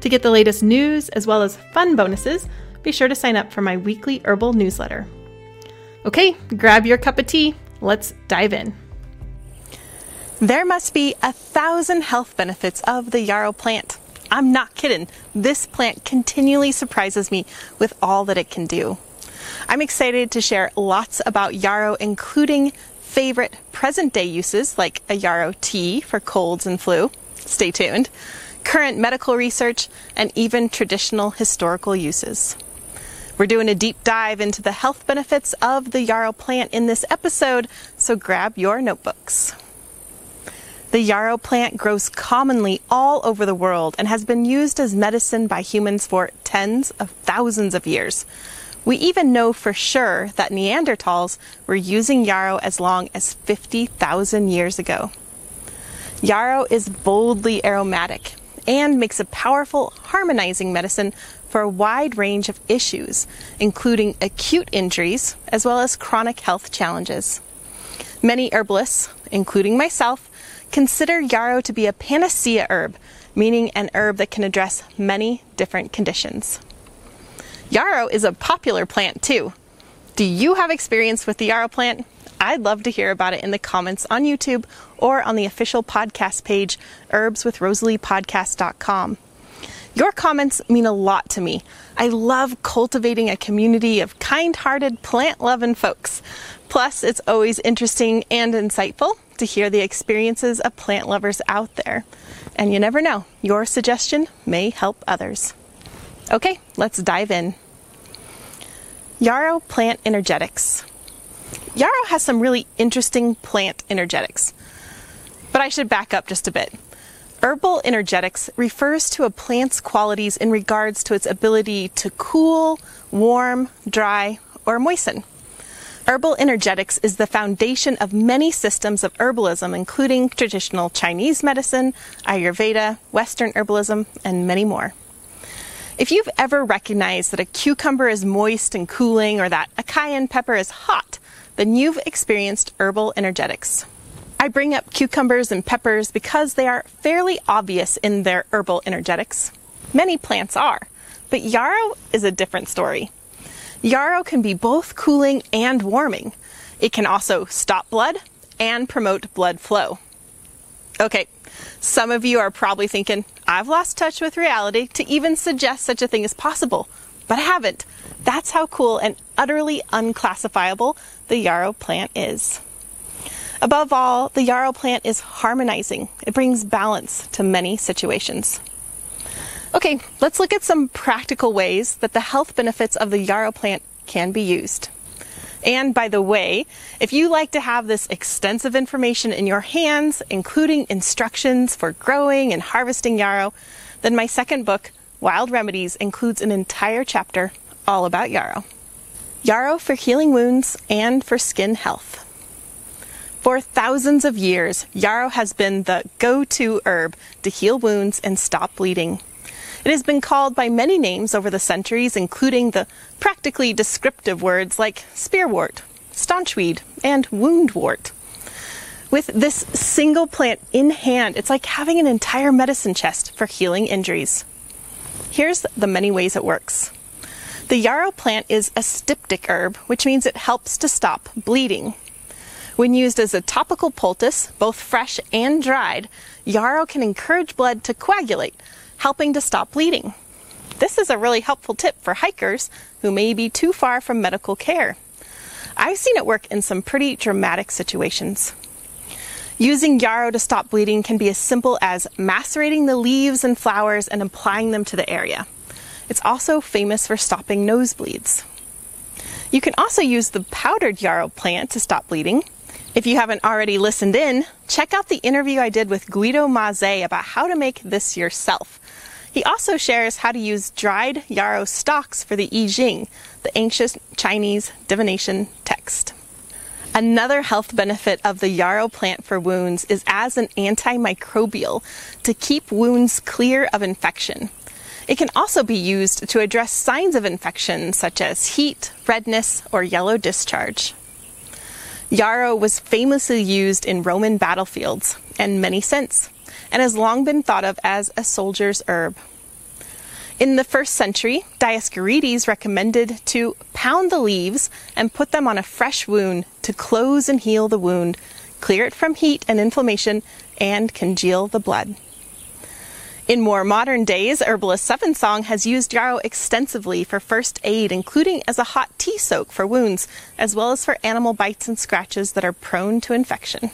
To get the latest news as well as fun bonuses, be sure to sign up for my weekly herbal newsletter. Okay, grab your cup of tea. Let's dive in. There must be a thousand health benefits of the yarrow plant. I'm not kidding. This plant continually surprises me with all that it can do. I'm excited to share lots about yarrow, including favorite present day uses like a yarrow tea for colds and flu. Stay tuned current medical research, and even traditional historical uses. We're doing a deep dive into the health benefits of the yarrow plant in this episode, so grab your notebooks. The yarrow plant grows commonly all over the world and has been used as medicine by humans for tens of thousands of years. We even know for sure that Neanderthals were using yarrow as long as 50,000 years ago. Yarrow is boldly aromatic and makes a powerful harmonizing medicine for a wide range of issues, including acute injuries as well as chronic health challenges. Many herbalists, including myself, consider yarrow to be a panacea herb, meaning an herb that can address many different conditions. Yarrow is a popular plant too. Do you have experience with the yarrow plant? I'd love to hear about it in the comments on YouTube or on the official podcast page, herbswithrosaliepodcast.com. Your comments mean a lot to me. I love cultivating a community of kind hearted, plant loving folks. Plus, it's always interesting and insightful to hear the experiences of plant lovers out there. And you never know, your suggestion may help others. Okay, let's dive in. Yarrow Plant Energetics. Yarrow has some really interesting plant energetics. But I should back up just a bit. Herbal energetics refers to a plant's qualities in regards to its ability to cool, warm, dry, or moisten. Herbal energetics is the foundation of many systems of herbalism, including traditional Chinese medicine, Ayurveda, Western herbalism, and many more. If you've ever recognized that a cucumber is moist and cooling or that a cayenne pepper is hot, then you've experienced herbal energetics. I bring up cucumbers and peppers because they are fairly obvious in their herbal energetics. Many plants are, but yarrow is a different story. Yarrow can be both cooling and warming. It can also stop blood and promote blood flow. Okay, some of you are probably thinking, I've lost touch with reality to even suggest such a thing is possible, but I haven't. That's how cool and utterly unclassifiable the yarrow plant is. Above all, the yarrow plant is harmonizing. It brings balance to many situations. Okay, let's look at some practical ways that the health benefits of the yarrow plant can be used. And by the way, if you like to have this extensive information in your hands, including instructions for growing and harvesting yarrow, then my second book, Wild Remedies, includes an entire chapter all about yarrow. Yarrow for healing wounds and for skin health. For thousands of years, yarrow has been the go to herb to heal wounds and stop bleeding. It has been called by many names over the centuries, including the practically descriptive words like spearwort, staunchweed, and woundwort. With this single plant in hand, it's like having an entire medicine chest for healing injuries. Here's the many ways it works. The yarrow plant is a styptic herb, which means it helps to stop bleeding. When used as a topical poultice, both fresh and dried, yarrow can encourage blood to coagulate, helping to stop bleeding. This is a really helpful tip for hikers who may be too far from medical care. I've seen it work in some pretty dramatic situations. Using yarrow to stop bleeding can be as simple as macerating the leaves and flowers and applying them to the area. It's also famous for stopping nosebleeds. You can also use the powdered yarrow plant to stop bleeding. If you haven't already listened in, check out the interview I did with Guido Masé about how to make this yourself. He also shares how to use dried yarrow stalks for the I Ching, the ancient Chinese divination text. Another health benefit of the yarrow plant for wounds is as an antimicrobial to keep wounds clear of infection. It can also be used to address signs of infection such as heat, redness, or yellow discharge. Yarrow was famously used in Roman battlefields and many since, and has long been thought of as a soldier's herb. In the first century, Dioscorides recommended to pound the leaves and put them on a fresh wound to close and heal the wound, clear it from heat and inflammation, and congeal the blood. In more modern days, herbalist 7Song has used yarrow extensively for first aid, including as a hot tea soak for wounds, as well as for animal bites and scratches that are prone to infection.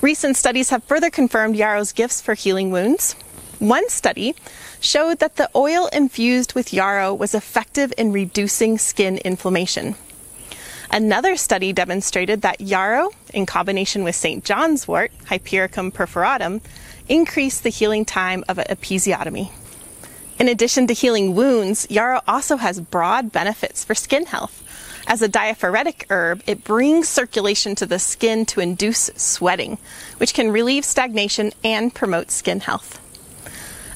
Recent studies have further confirmed yarrow's gifts for healing wounds. One study showed that the oil infused with yarrow was effective in reducing skin inflammation. Another study demonstrated that yarrow, in combination with St. John's wort, Hypericum perforatum, increased the healing time of an episiotomy. In addition to healing wounds, yarrow also has broad benefits for skin health. As a diaphoretic herb, it brings circulation to the skin to induce sweating, which can relieve stagnation and promote skin health.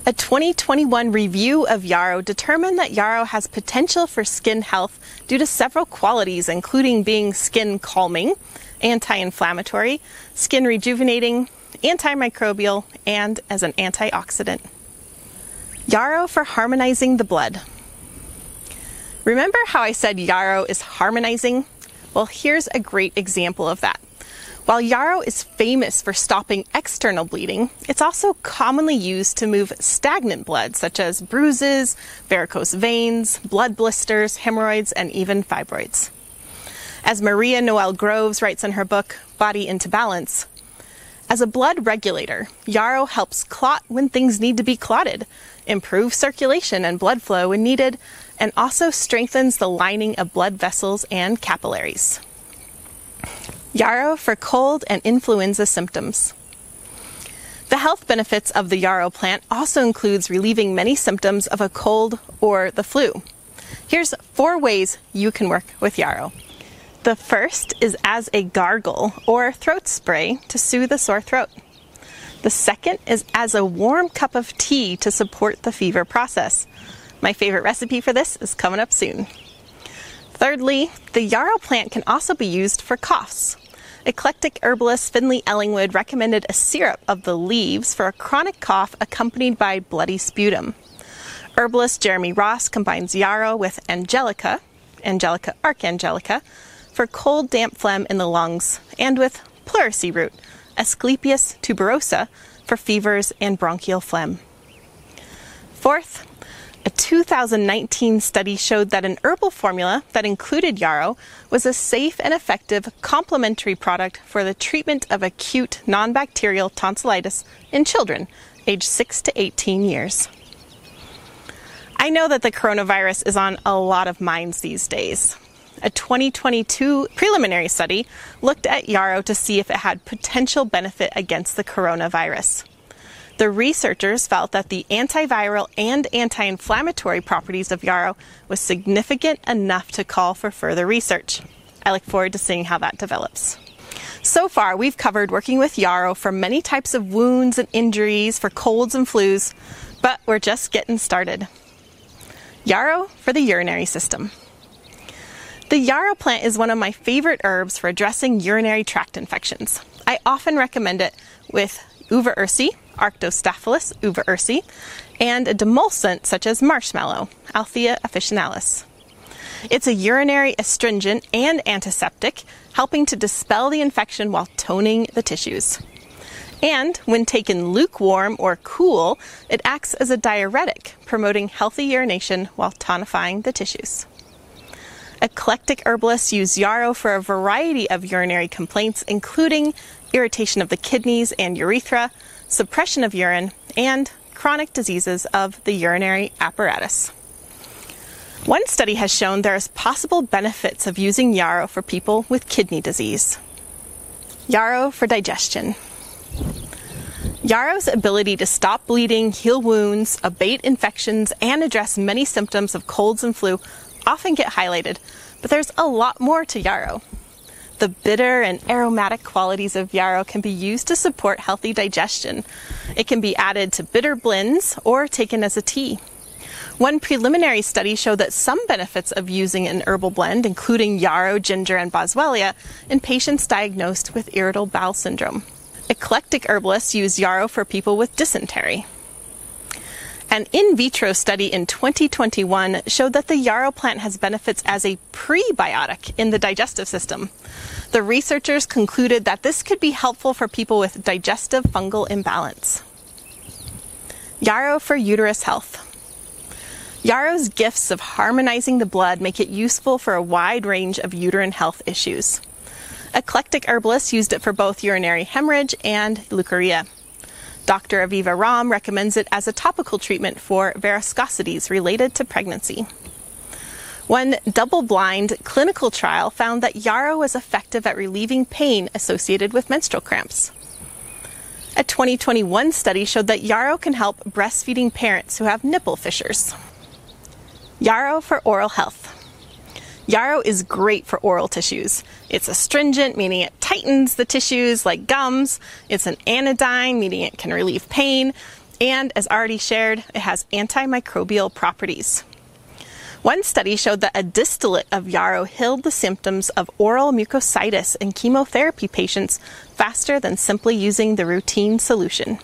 A 2021 review of yarrow determined that yarrow has potential for skin health due to several qualities, including being skin calming, anti inflammatory, skin rejuvenating, antimicrobial, and as an antioxidant. Yarrow for harmonizing the blood. Remember how I said yarrow is harmonizing? Well, here's a great example of that. While yarrow is famous for stopping external bleeding, it's also commonly used to move stagnant blood, such as bruises, varicose veins, blood blisters, hemorrhoids, and even fibroids. As Maria Noel Groves writes in her book, Body into Balance, as a blood regulator, yarrow helps clot when things need to be clotted, improve circulation and blood flow when needed, and also strengthens the lining of blood vessels and capillaries. Yarrow for cold and influenza symptoms. The health benefits of the yarrow plant also includes relieving many symptoms of a cold or the flu. Here's four ways you can work with yarrow. The first is as a gargle or throat spray to soothe a sore throat. The second is as a warm cup of tea to support the fever process. My favorite recipe for this is coming up soon. Thirdly, the yarrow plant can also be used for coughs. Eclectic herbalist Finley Ellingwood recommended a syrup of the leaves for a chronic cough accompanied by bloody sputum. Herbalist Jeremy Ross combines yarrow with angelica, angelica archangelica, for cold, damp phlegm in the lungs, and with pleurisy root, Asclepias tuberosa, for fevers and bronchial phlegm. Fourth, a 2019 study showed that an herbal formula that included yarrow was a safe and effective complementary product for the treatment of acute non bacterial tonsillitis in children aged 6 to 18 years. I know that the coronavirus is on a lot of minds these days. A 2022 preliminary study looked at yarrow to see if it had potential benefit against the coronavirus. The researchers felt that the antiviral and anti inflammatory properties of yarrow was significant enough to call for further research. I look forward to seeing how that develops. So far, we've covered working with yarrow for many types of wounds and injuries, for colds and flus, but we're just getting started. Yarrow for the urinary system. The yarrow plant is one of my favorite herbs for addressing urinary tract infections. I often recommend it with uva ursi, Arctostaphylos uva ursi, and a demulcent such as marshmallow, Althea officinalis. It's a urinary astringent and antiseptic, helping to dispel the infection while toning the tissues. And when taken lukewarm or cool, it acts as a diuretic, promoting healthy urination while tonifying the tissues. Eclectic herbalists use yarrow for a variety of urinary complaints, including irritation of the kidneys and urethra, suppression of urine, and chronic diseases of the urinary apparatus. One study has shown there is possible benefits of using yarrow for people with kidney disease. Yarrow for digestion. Yarrow's ability to stop bleeding, heal wounds, abate infections, and address many symptoms of colds and flu often get highlighted, but there's a lot more to yarrow. The bitter and aromatic qualities of yarrow can be used to support healthy digestion. It can be added to bitter blends or taken as a tea. One preliminary study showed that some benefits of using an herbal blend, including yarrow, ginger, and boswellia, in patients diagnosed with irritable bowel syndrome. Eclectic herbalists use yarrow for people with dysentery. An in vitro study in 2021 showed that the yarrow plant has benefits as a prebiotic in the digestive system. The researchers concluded that this could be helpful for people with digestive fungal imbalance. Yarrow for uterus health. Yarrow's gifts of harmonizing the blood make it useful for a wide range of uterine health issues. Eclectic herbalists used it for both urinary hemorrhage and leukorrhea. Dr. Aviva Romm recommends it as a topical treatment for varicosities related to pregnancy. One double blind clinical trial found that yarrow was effective at relieving pain associated with menstrual cramps. A 2021 study showed that yarrow can help breastfeeding parents who have nipple fissures. Yarrow for oral health. Yarrow is great for oral tissues. It's astringent, meaning it tightens the tissues like gums. It's an anodyne, meaning it can relieve pain. And as already shared, it has antimicrobial properties. One study showed that a distillate of yarrow healed the symptoms of oral mucositis in chemotherapy patients faster than simply using the routine solution.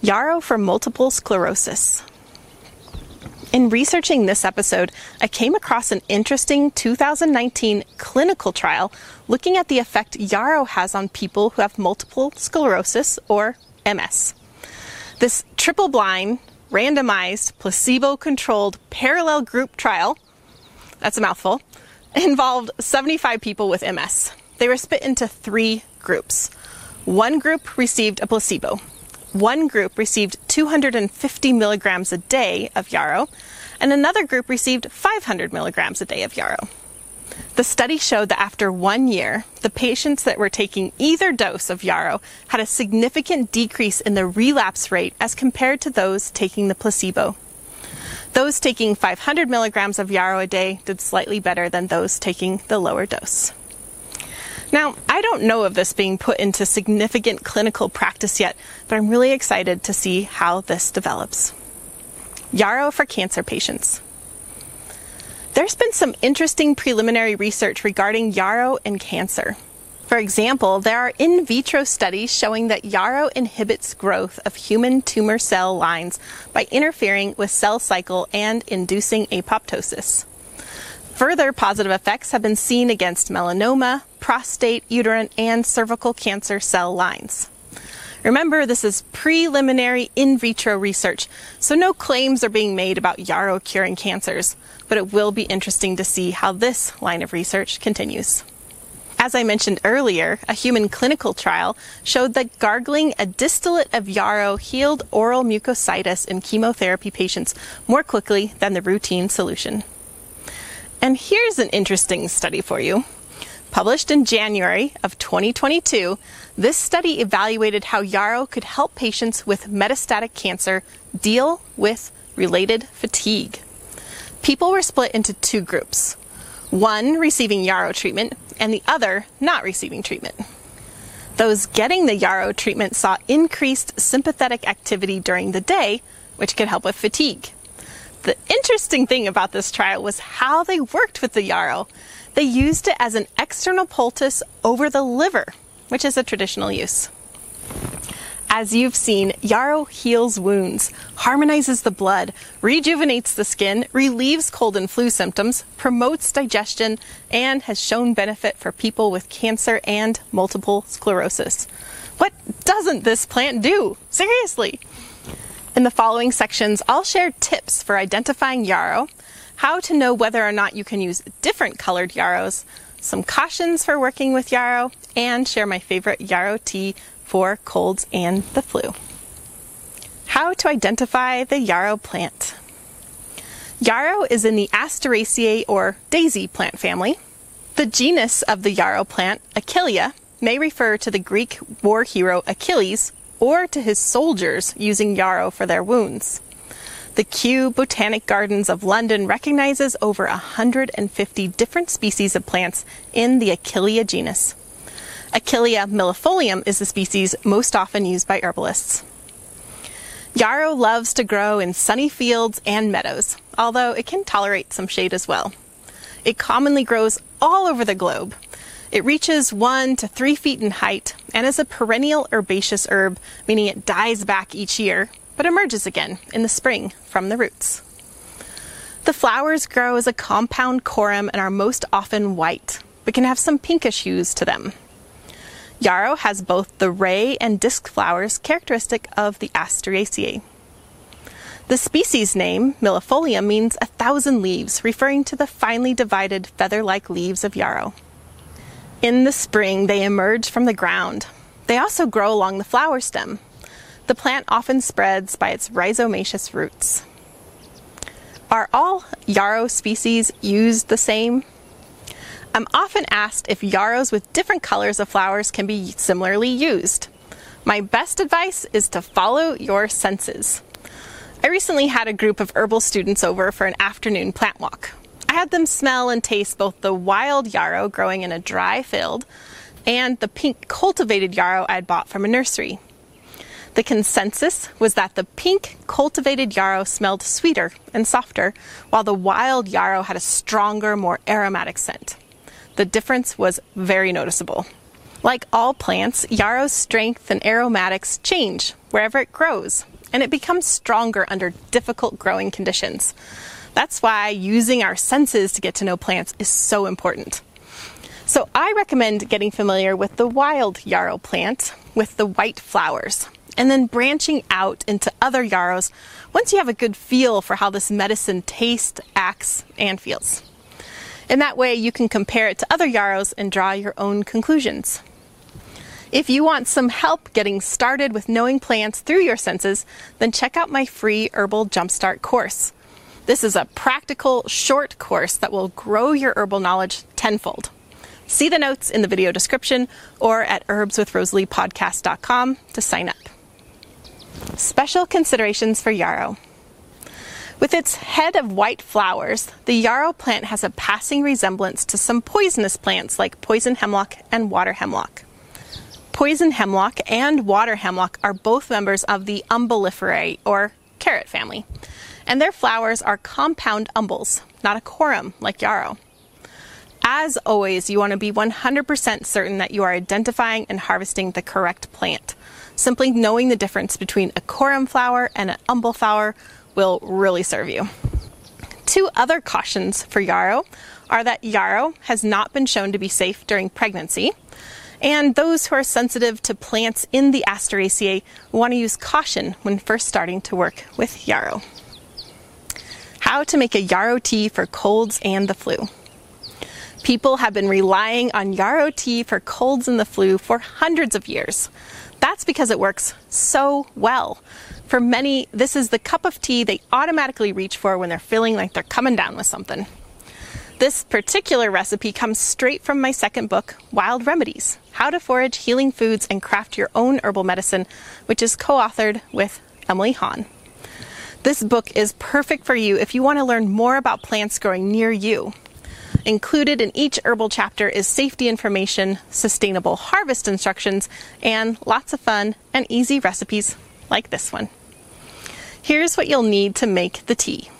Yarrow for multiple sclerosis. In researching this episode, I came across an interesting 2019 clinical trial looking at the effect yarrow has on people who have multiple sclerosis or MS. This triple blind, randomized, placebo controlled parallel group trial, that's a mouthful, involved 75 people with MS. They were split into three groups. One group received a placebo, one group received 250 milligrams a day of yarrow, and another group received 500 milligrams a day of yarrow. The study showed that after one year, the patients that were taking either dose of yarrow had a significant decrease in the relapse rate as compared to those taking the placebo. Those taking 500 milligrams of yarrow a day did slightly better than those taking the lower dose. Now, I don't know of this being put into significant clinical practice yet, but I'm really excited to see how this develops. Yarrow for cancer patients. There's been some interesting preliminary research regarding yarrow and cancer. For example, there are in vitro studies showing that yarrow inhibits growth of human tumor cell lines by interfering with cell cycle and inducing apoptosis. Further positive effects have been seen against melanoma, prostate, uterine, and cervical cancer cell lines. Remember, this is preliminary in vitro research, so no claims are being made about yarrow curing cancers, but it will be interesting to see how this line of research continues. As I mentioned earlier, a human clinical trial showed that gargling a distillate of yarrow healed oral mucositis in chemotherapy patients more quickly than the routine solution. And here's an interesting study for you. Published in January of 2022, this study evaluated how yarrow could help patients with metastatic cancer deal with related fatigue. People were split into two groups one receiving yarrow treatment, and the other not receiving treatment. Those getting the yarrow treatment saw increased sympathetic activity during the day, which could help with fatigue. The interesting thing about this trial was how they worked with the yarrow. They used it as an external poultice over the liver, which is a traditional use. As you've seen, yarrow heals wounds, harmonizes the blood, rejuvenates the skin, relieves cold and flu symptoms, promotes digestion, and has shown benefit for people with cancer and multiple sclerosis. What doesn't this plant do? Seriously. In the following sections, I'll share tips for identifying yarrow, how to know whether or not you can use different colored yarrows, some cautions for working with yarrow, and share my favorite yarrow tea for colds and the flu. How to identify the yarrow plant. Yarrow is in the Asteraceae or daisy plant family. The genus of the yarrow plant, Achillea, may refer to the Greek war hero Achilles or to his soldiers using yarrow for their wounds. The Kew Botanic Gardens of London recognizes over 150 different species of plants in the Achillea genus. Achillea millefolium is the species most often used by herbalists. Yarrow loves to grow in sunny fields and meadows, although it can tolerate some shade as well. It commonly grows all over the globe. It reaches one to three feet in height and is a perennial herbaceous herb, meaning it dies back each year but emerges again in the spring from the roots. The flowers grow as a compound corymb and are most often white, but can have some pinkish hues to them. Yarrow has both the ray and disc flowers characteristic of the Asteraceae. The species name, millefolium, means a thousand leaves, referring to the finely divided feather like leaves of yarrow. In the spring, they emerge from the ground. They also grow along the flower stem. The plant often spreads by its rhizomaceous roots. Are all yarrow species used the same? I'm often asked if yarrows with different colors of flowers can be similarly used. My best advice is to follow your senses. I recently had a group of herbal students over for an afternoon plant walk. I had them smell and taste both the wild yarrow growing in a dry field and the pink cultivated yarrow I'd bought from a nursery. The consensus was that the pink cultivated yarrow smelled sweeter and softer, while the wild yarrow had a stronger, more aromatic scent. The difference was very noticeable. Like all plants, yarrow's strength and aromatics change wherever it grows, and it becomes stronger under difficult growing conditions. That's why using our senses to get to know plants is so important. So I recommend getting familiar with the wild yarrow plant with the white flowers and then branching out into other yarrows once you have a good feel for how this medicine tastes, acts, and feels. In that way, you can compare it to other yarrows and draw your own conclusions. If you want some help getting started with knowing plants through your senses, then check out my free Herbal Jumpstart course. This is a practical, short course that will grow your herbal knowledge tenfold. See the notes in the video description or at herbswithrosaliepodcast.com to sign up. Special considerations for yarrow. With its head of white flowers, the yarrow plant has a passing resemblance to some poisonous plants like poison hemlock and water hemlock. Poison hemlock and water hemlock are both members of the Umbelliferae or carrot family, and their flowers are compound umbels, not a corymb like yarrow. As always, you want to be 100% certain that you are identifying and harvesting the correct plant. Simply knowing the difference between a corymb flower and an umbel flower will really serve you. Two other cautions for yarrow are that yarrow has not been shown to be safe during pregnancy, and those who are sensitive to plants in the Asteraceae want to use caution when first starting to work with yarrow. How to make a yarrow tea for colds and the flu. People have been relying on yarrow tea for colds and the flu for hundreds of years. That's because it works so well. For many, this is the cup of tea they automatically reach for when they're feeling like they're coming down with something. This particular recipe comes straight from my second book, Wild Remedies How to Forage Healing Foods and Craft Your Own Herbal Medicine, which is co authored with Emily Han. This book is perfect for you if you want to learn more about plants growing near you. Included in each herbal chapter is safety information, sustainable harvest instructions, and lots of fun and easy recipes like this one. Here's what you'll need to make the tea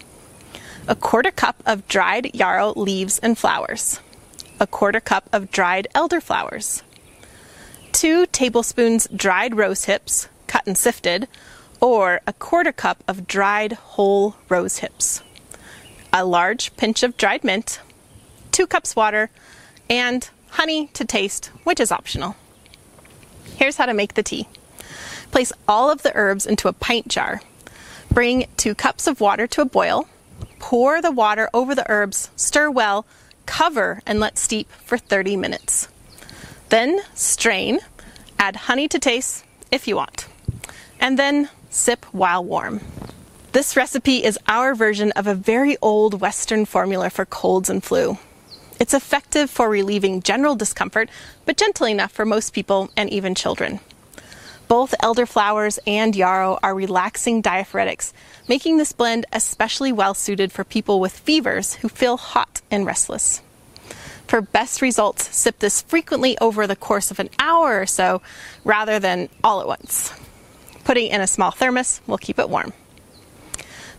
a quarter cup of dried yarrow leaves and flowers, a quarter cup of dried elderflowers, two tablespoons dried rose hips, cut and sifted, or a quarter cup of dried whole rose hips, a large pinch of dried mint, two cups water, and honey to taste, which is optional. Here's how to make the tea. Place all of the herbs into a pint jar. Bring two cups of water to a boil. Pour the water over the herbs, stir well, cover, and let steep for 30 minutes. Then strain, add honey to taste if you want, and then sip while warm. This recipe is our version of a very old Western formula for colds and flu. It's effective for relieving general discomfort, but gentle enough for most people and even children. Both elderflowers and yarrow are relaxing diaphoretics, making this blend especially well suited for people with fevers who feel hot and restless. For best results, sip this frequently over the course of an hour or so rather than all at once. Putting in a small thermos will keep it warm.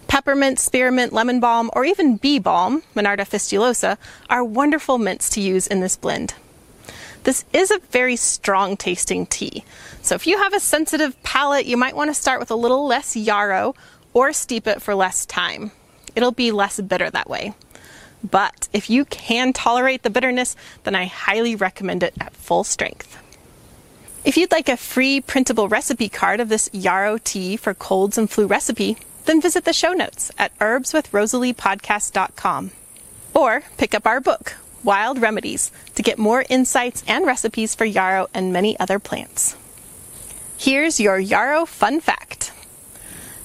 Peppermint, spearmint, lemon balm, or even bee balm, Monarda fistulosa, are wonderful mints to use in this blend. This is a very strong tasting tea. So if you have a sensitive palate, you might want to start with a little less yarrow or steep it for less time. It'll be less bitter that way. But if you can tolerate the bitterness, then I highly recommend it at full strength. If you'd like a free printable recipe card of this yarrow tea for colds and flu recipe, then visit the show notes at herbswithrosaliepodcast.com. Or pick up our book, Wild Remedies, to get more insights and recipes for yarrow and many other plants. Here's your yarrow fun fact.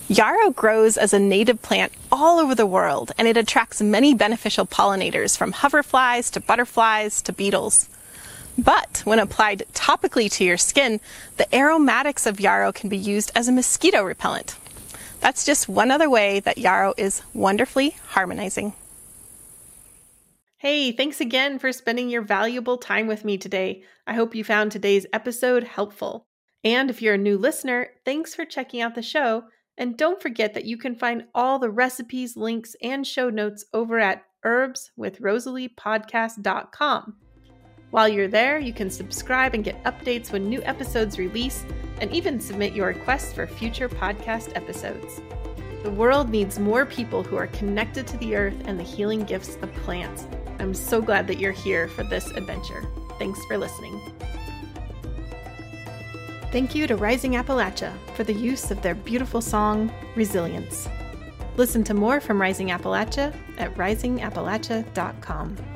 Yarrow grows as a native plant all over the world and it attracts many beneficial pollinators from hoverflies to butterflies to beetles. But when applied topically to your skin, the aromatics of yarrow can be used as a mosquito repellent. That's just one other way that yarrow is wonderfully harmonizing. Hey, thanks again for spending your valuable time with me today. I hope you found today's episode helpful. And if you're a new listener, thanks for checking out the show. And don't forget that you can find all the recipes, links, and show notes over at herbswithrosaliepodcast.com. While you're there, you can subscribe and get updates when new episodes release and even submit your requests for future podcast episodes. The world needs more people who are connected to the earth and the healing gifts of plants. I'm so glad that you're here for this adventure. Thanks for listening. Thank you to Rising Appalachia for the use of their beautiful song, Resilience. Listen to more from Rising Appalachia at risingappalachia.com.